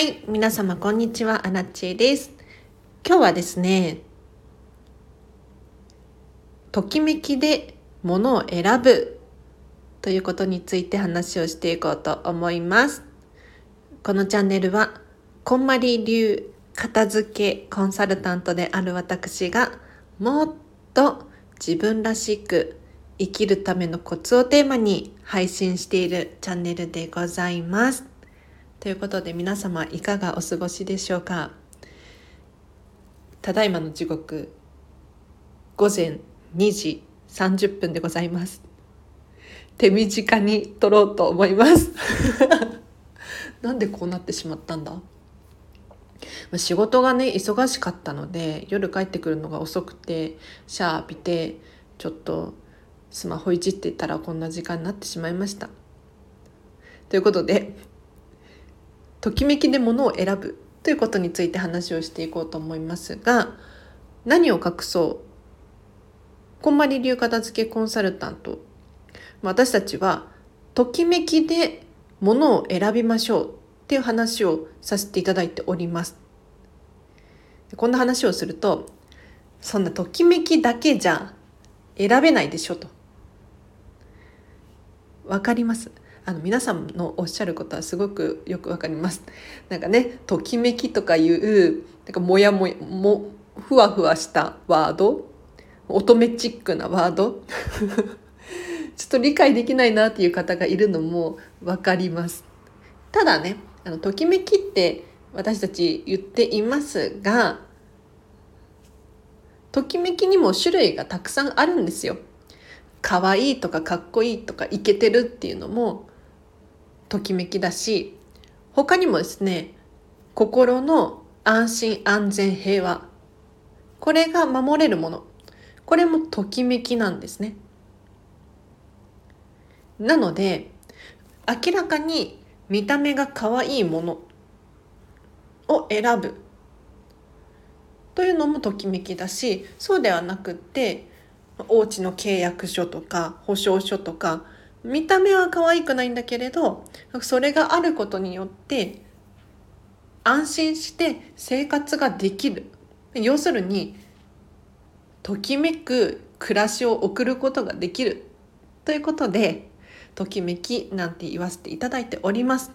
はい、皆様こんにちは、アラチェです。今日はですね、ときめきで物を選ぶということについて話をしていこうと思います。このチャンネルは、こんまり流片付けコンサルタントである私が、もっと自分らしく生きるためのコツをテーマに配信しているチャンネルでございます。ということで皆様いかがお過ごしでしょうか？ただいまの時刻午前2時30分でございます。手短に撮ろうと思います。なんでこうなってしまったんだ？仕事がね忙しかったので夜帰ってくるのが遅くてシャー浴びてちょっとスマホいじってたらこんな時間になってしまいました。ということでときめきで物を選ぶということについて話をしていこうと思いますが何を隠そう？こんまり流片付けコンサルタント。私たちはときめきで物を選びましょうっていう話をさせていただいております。こんな話をするとそんなときめきだけじゃ選べないでしょと。わかります？あの皆さんのおっしゃることはすごくよくわかります。なんかねときめきとかいうなんかもやもやもふわふわしたワード乙女チックなワード ちょっと理解できないなっていう方がいるのもわかります。ただねあのときめきって私たち言っていますがときめきにも種類がたくさんあるんですよ。可愛いとかかっこいいとかイケてるっていうのもときめきだし他にもですね心の安心安全平和。これが守れるもの。これもときめきなんですね。なので明らかに見た目が可愛いものを選ぶ。というのもときめきだしそうではなくってお家の契約書とか保証書とか見た目は可愛くないんだけれどそれがあることによって安心して生活ができる。要するにときめく暮らしを送ることができる。ということでときめきなんて言わせていただいております。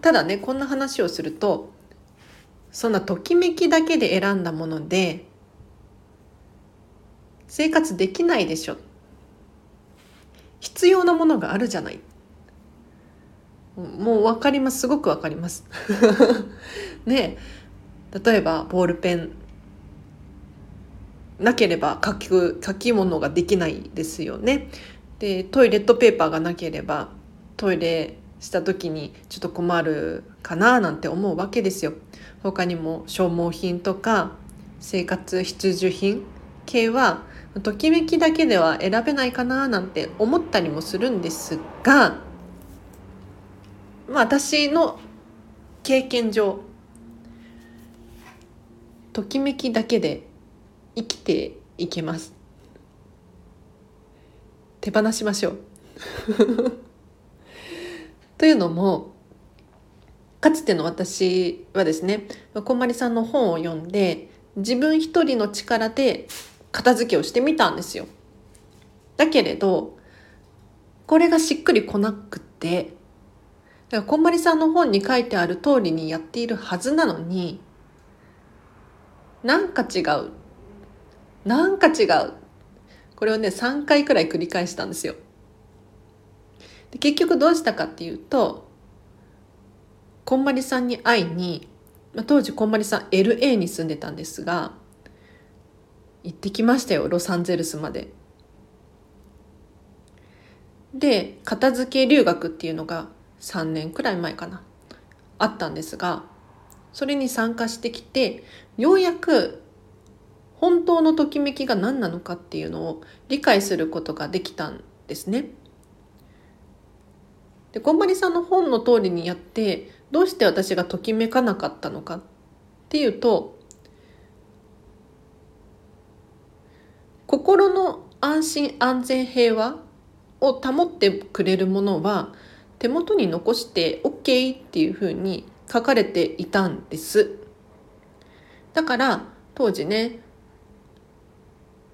ただねこんな話をするとそんなときめきだけで選んだもので生活できないでしょ。必要なものがあるじゃない。もう分かります。すごく分かります。ね例えばボールペン。なければ書き書き物ができないですよね。でトイレットペーパーがなければトイレした時にちょっと困るかななんて思うわけですよ。他にも消耗品とか生活必需品系はときめきだけでは選べないかななんて思ったりもするんですが、まあ、私の経験上ときめきだけで生きていけます。手放しましょう。というのもかつての私はですねこんまりさんの本を読んで自分一人の力で片付けをしてみたんですよ。だけれどこれがしっくりこなくてだからこんまりさんの本に書いてある通りにやっているはずなのになんか違うなんか違うこれをね3回くらい繰り返したんですよ。で結局どうしたかっていうとこんまりさんに会いに当時こんまりさん LA に住んでたんですが行ってきましたよロサンゼルスまで。で片付け留学っていうのが3年くらい前かなあったんですがそれに参加してきてようやく本当のときめきが何なのかっていうのを理解することができたんですね。でこんまりさんの本の通りにやってどうして私がときめかなかったのかっていうと心の安心安全平和を保ってくれるものは手元に残して OK っていうふうに書かれていたんです。だから当時ね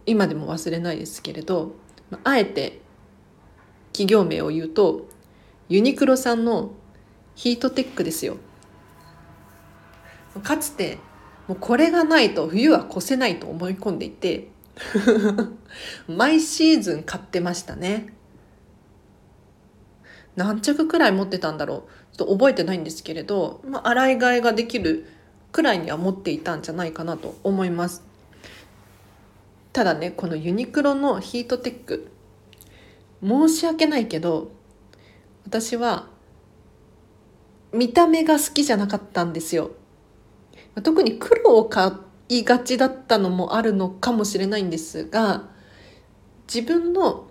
今でも忘れないですけれどあえて企業名を言うとユニクロさんのヒートテックですよ。かつてもうこれがないと冬は越せないと思い込んでいて 毎シーズン買ってましたね。何着くらい持ってたんだろう。ちょっと覚えてないんですけれど、まあ、洗い替えができるくらいには持っていたんじゃないかなと思います。ただねこのユニクロのヒートテック申し訳ないけど私は見た目が好きじゃなかったんですよ。特に黒を買いがちだったのもあるのかもしれないんですが自分の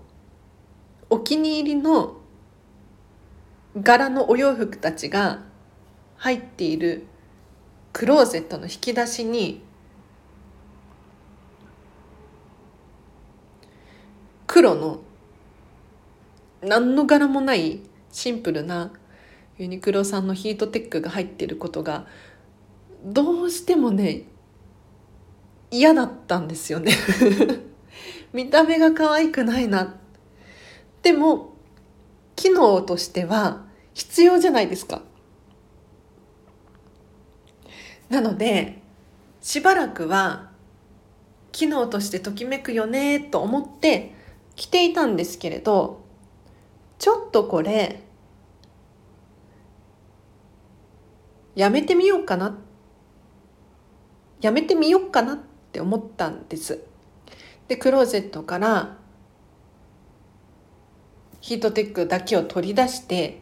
お気に入りの柄のお洋服たちが入っているクローゼットの引き出しに黒の何の柄もないシンプルなユニクロさんのヒートテックが入っていることがどうしてもね嫌だったんですよね。見た目が可愛くないな。でも機能としては必要じゃないですか。なのでしばらくは機能としてときめくよねと思って着ていたんですけれどちょっとこれやめてみようかな。やめてみようかなっって思ったんです。でクローゼットからヒートテックだけを取り出して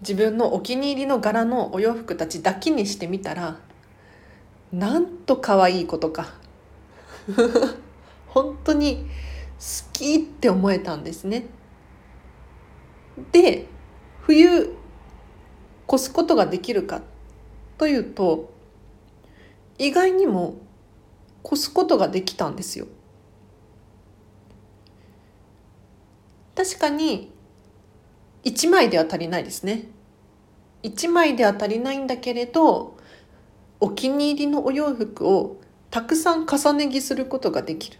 自分のお気に入りの柄のお洋服たちだけにしてみたらなんと可愛いことか。本当に好きって思えたんですね。で冬越すことができるかというと意外にも越すことができたんですよ。確かに1枚では足りないですね。1枚では足りないんだけれどお気に入りのお洋服をたくさん重ね着することができる。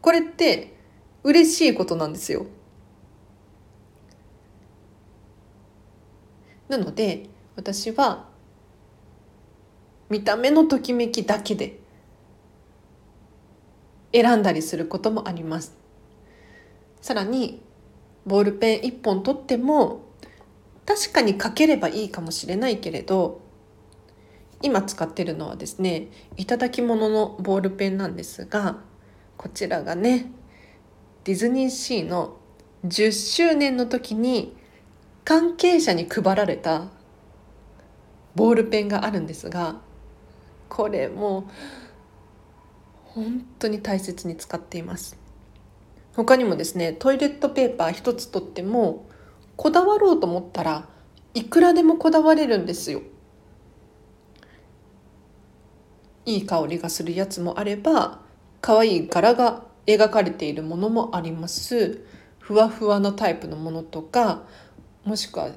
これって嬉しいことなんですよ。なので私は見た目のときめきだけで選んだりすることもあります。さらにボールペン1本取っても確かに書ければいいかもしれないけれど今使ってるのはですねいただき物のボールペンなんですがこちらがねディズニーシーの10周年の時に関係者に配られたボールペンがあるんですがこれも本当に大切に使っています。他にもですねトイレットペーパー一つとってもこだわろうと思ったらいくらでもこだわれるんですよ。いい香りがするやつもあれば可愛い柄が描かれているものもあります。ふわふわなタイプのものとかもしくは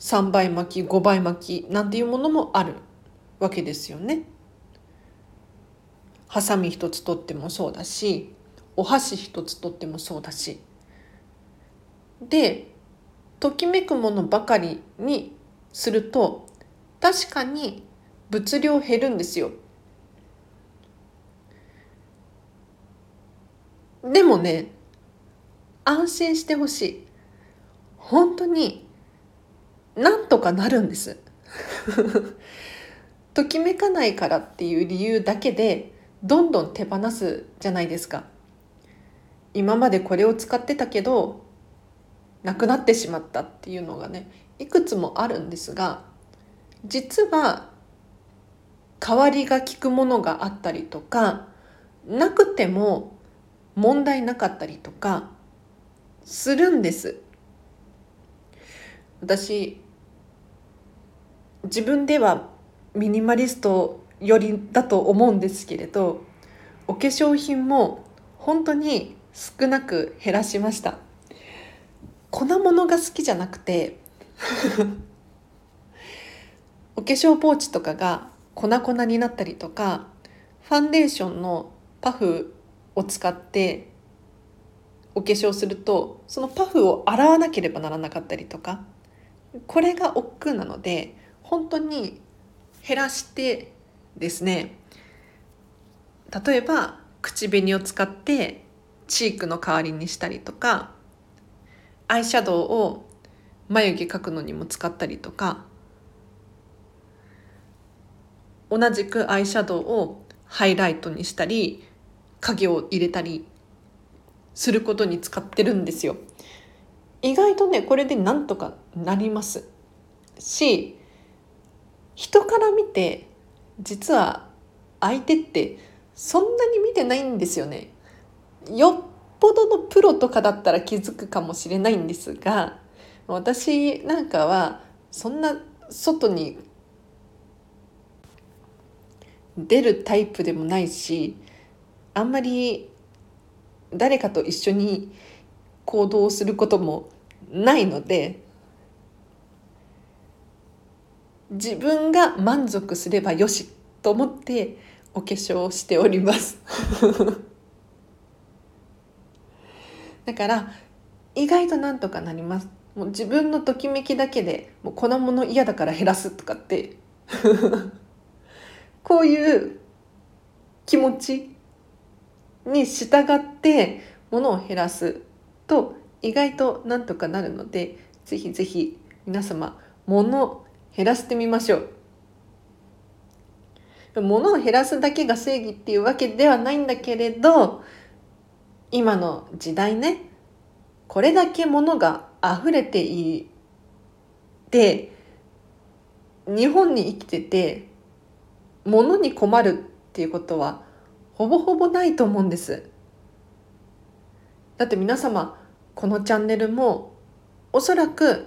3倍巻き5倍巻きなんていうものもあるわけですよね。ハサミ一つ取ってもそうだしお箸一つ取ってもそうだし。でときめくものばかりにすると確かに物量減るんですよ。でもね安心してほしい。本当になんとかなるんです。ときめかないからっていう理由だけでどんどん手放すじゃないですか。今までこれを使ってたけどなくなってしまったっていうのがねいくつもあるんですが実は代わりが利くものがあったりとかなくても問題なかったりとかするんです。私自分ではミニマリストよりだと思うんですけれどお化粧品も本当に少なく減らしました。粉物が好きじゃなくて お化粧ポーチとかが粉々になったりとかファンデーションのパフを使ってお化粧するとそのパフを洗わなければならなかったりとかこれが億劫なので本当に減らしてですね例えば口紅を使ってチークの代わりにしたりとかアイシャドウを眉毛描くのにも使ったりとか同じくアイシャドウをハイライトにしたり影を入れたりすることに使ってるんですよ。意外とねこれでなんとかなりますし人から見て実は相手ってそんなに見てないんですよね。よっぽどのプロとかだったら気づくかもしれないんですが私なんかはそんな外に出るタイプでもないしあんまり誰かと一緒に行動することもないので自分が満足すればよしと思ってお化粧をしております。だから意外となんとかなります。もう自分のときめきだけでもう粉物嫌だから減らすとかって。こういう気持ちに従ってものを減らすと意外となんとかなるのでぜひぜひ皆様物を減らしてみましょう。物を減らすだけが正義っていうわけではないんだけれど今の時代ねこれだけ物が溢れていて日本に生きてて物に困るっていうことはほぼほぼないと思うんです。だって皆様このチャンネルもおそらく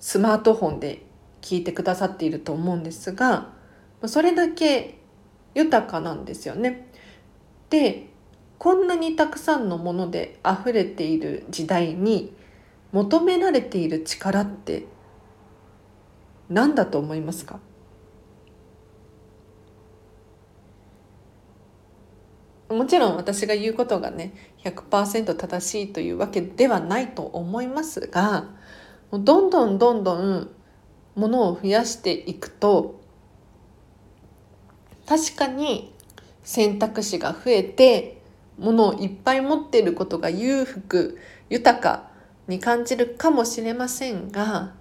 スマートフォンで聞いてくださっていると思うんですがそれだけ豊かなんですよね。でこんなにたくさんのもので溢れている時代に求められている力って何だと思いますか？もちろん私が言うことがね100%正しいというわけではないと思いますがどんどんどんどんものを増やしていくと確かに選択肢が増えてものをいっぱい持っていることが裕福豊かに感じるかもしれませんが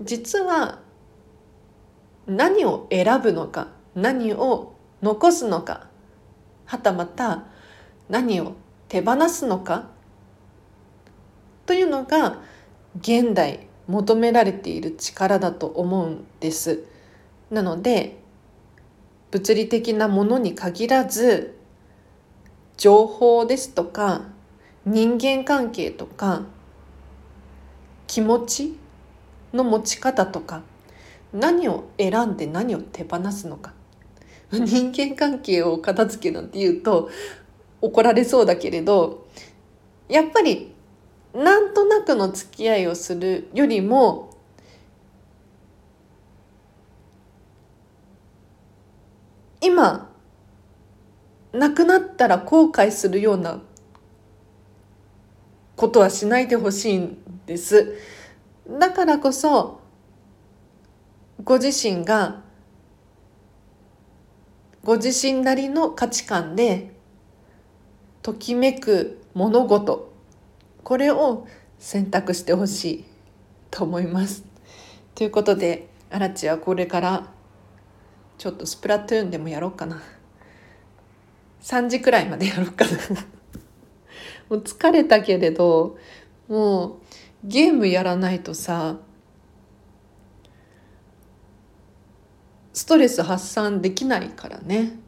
実は何を選ぶのか何を残すのかはたまた何を手放すのかというのが現代求められている力だと思うんです。なので物理的なものに限らず情報ですとか人間関係とか気持ちの持ち方とか何を選んで何を手放すのか 人間関係を片付けなんて言うと怒られそうだけれどやっぱりなんとなくの付き合いをするよりも今亡くなったら後悔するようなことはしないでほしいんです。だからこそご自身がご自身なりの価値観でときめく物事これを選択してほしいと思います。ということでアラチはこれからちょっとスプラトゥーンでもやろうかな。3時くらいまでやろうかな もう疲れたけれどもうゲームやらないとさストレス発散できないからね。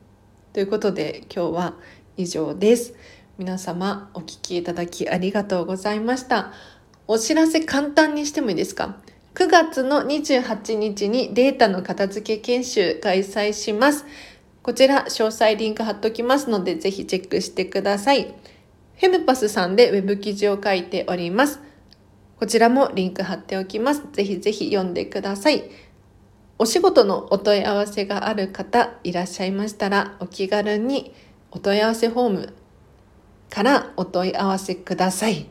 ということで今日は以上です。皆様お聴きいただきありがとうございました。お知らせ簡単にしてもいいですか？9月の28日にデータの片付け研修開催します。こちら詳細リンク貼っときますのでぜひチェックしてください。フェムパスさんでウェブ記事を書いております。こちらもリンク貼っておきます。ぜひぜひ読んでください。お仕事のお問い合わせがある方いらっしゃいましたら、お気軽にお問い合わせフォームからお問い合わせください。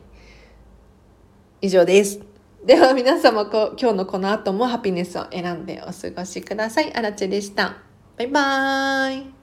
以上です。では皆様こ今日のこの後もハピネスを選んでお過ごしください。あらちでした。バイバーイ。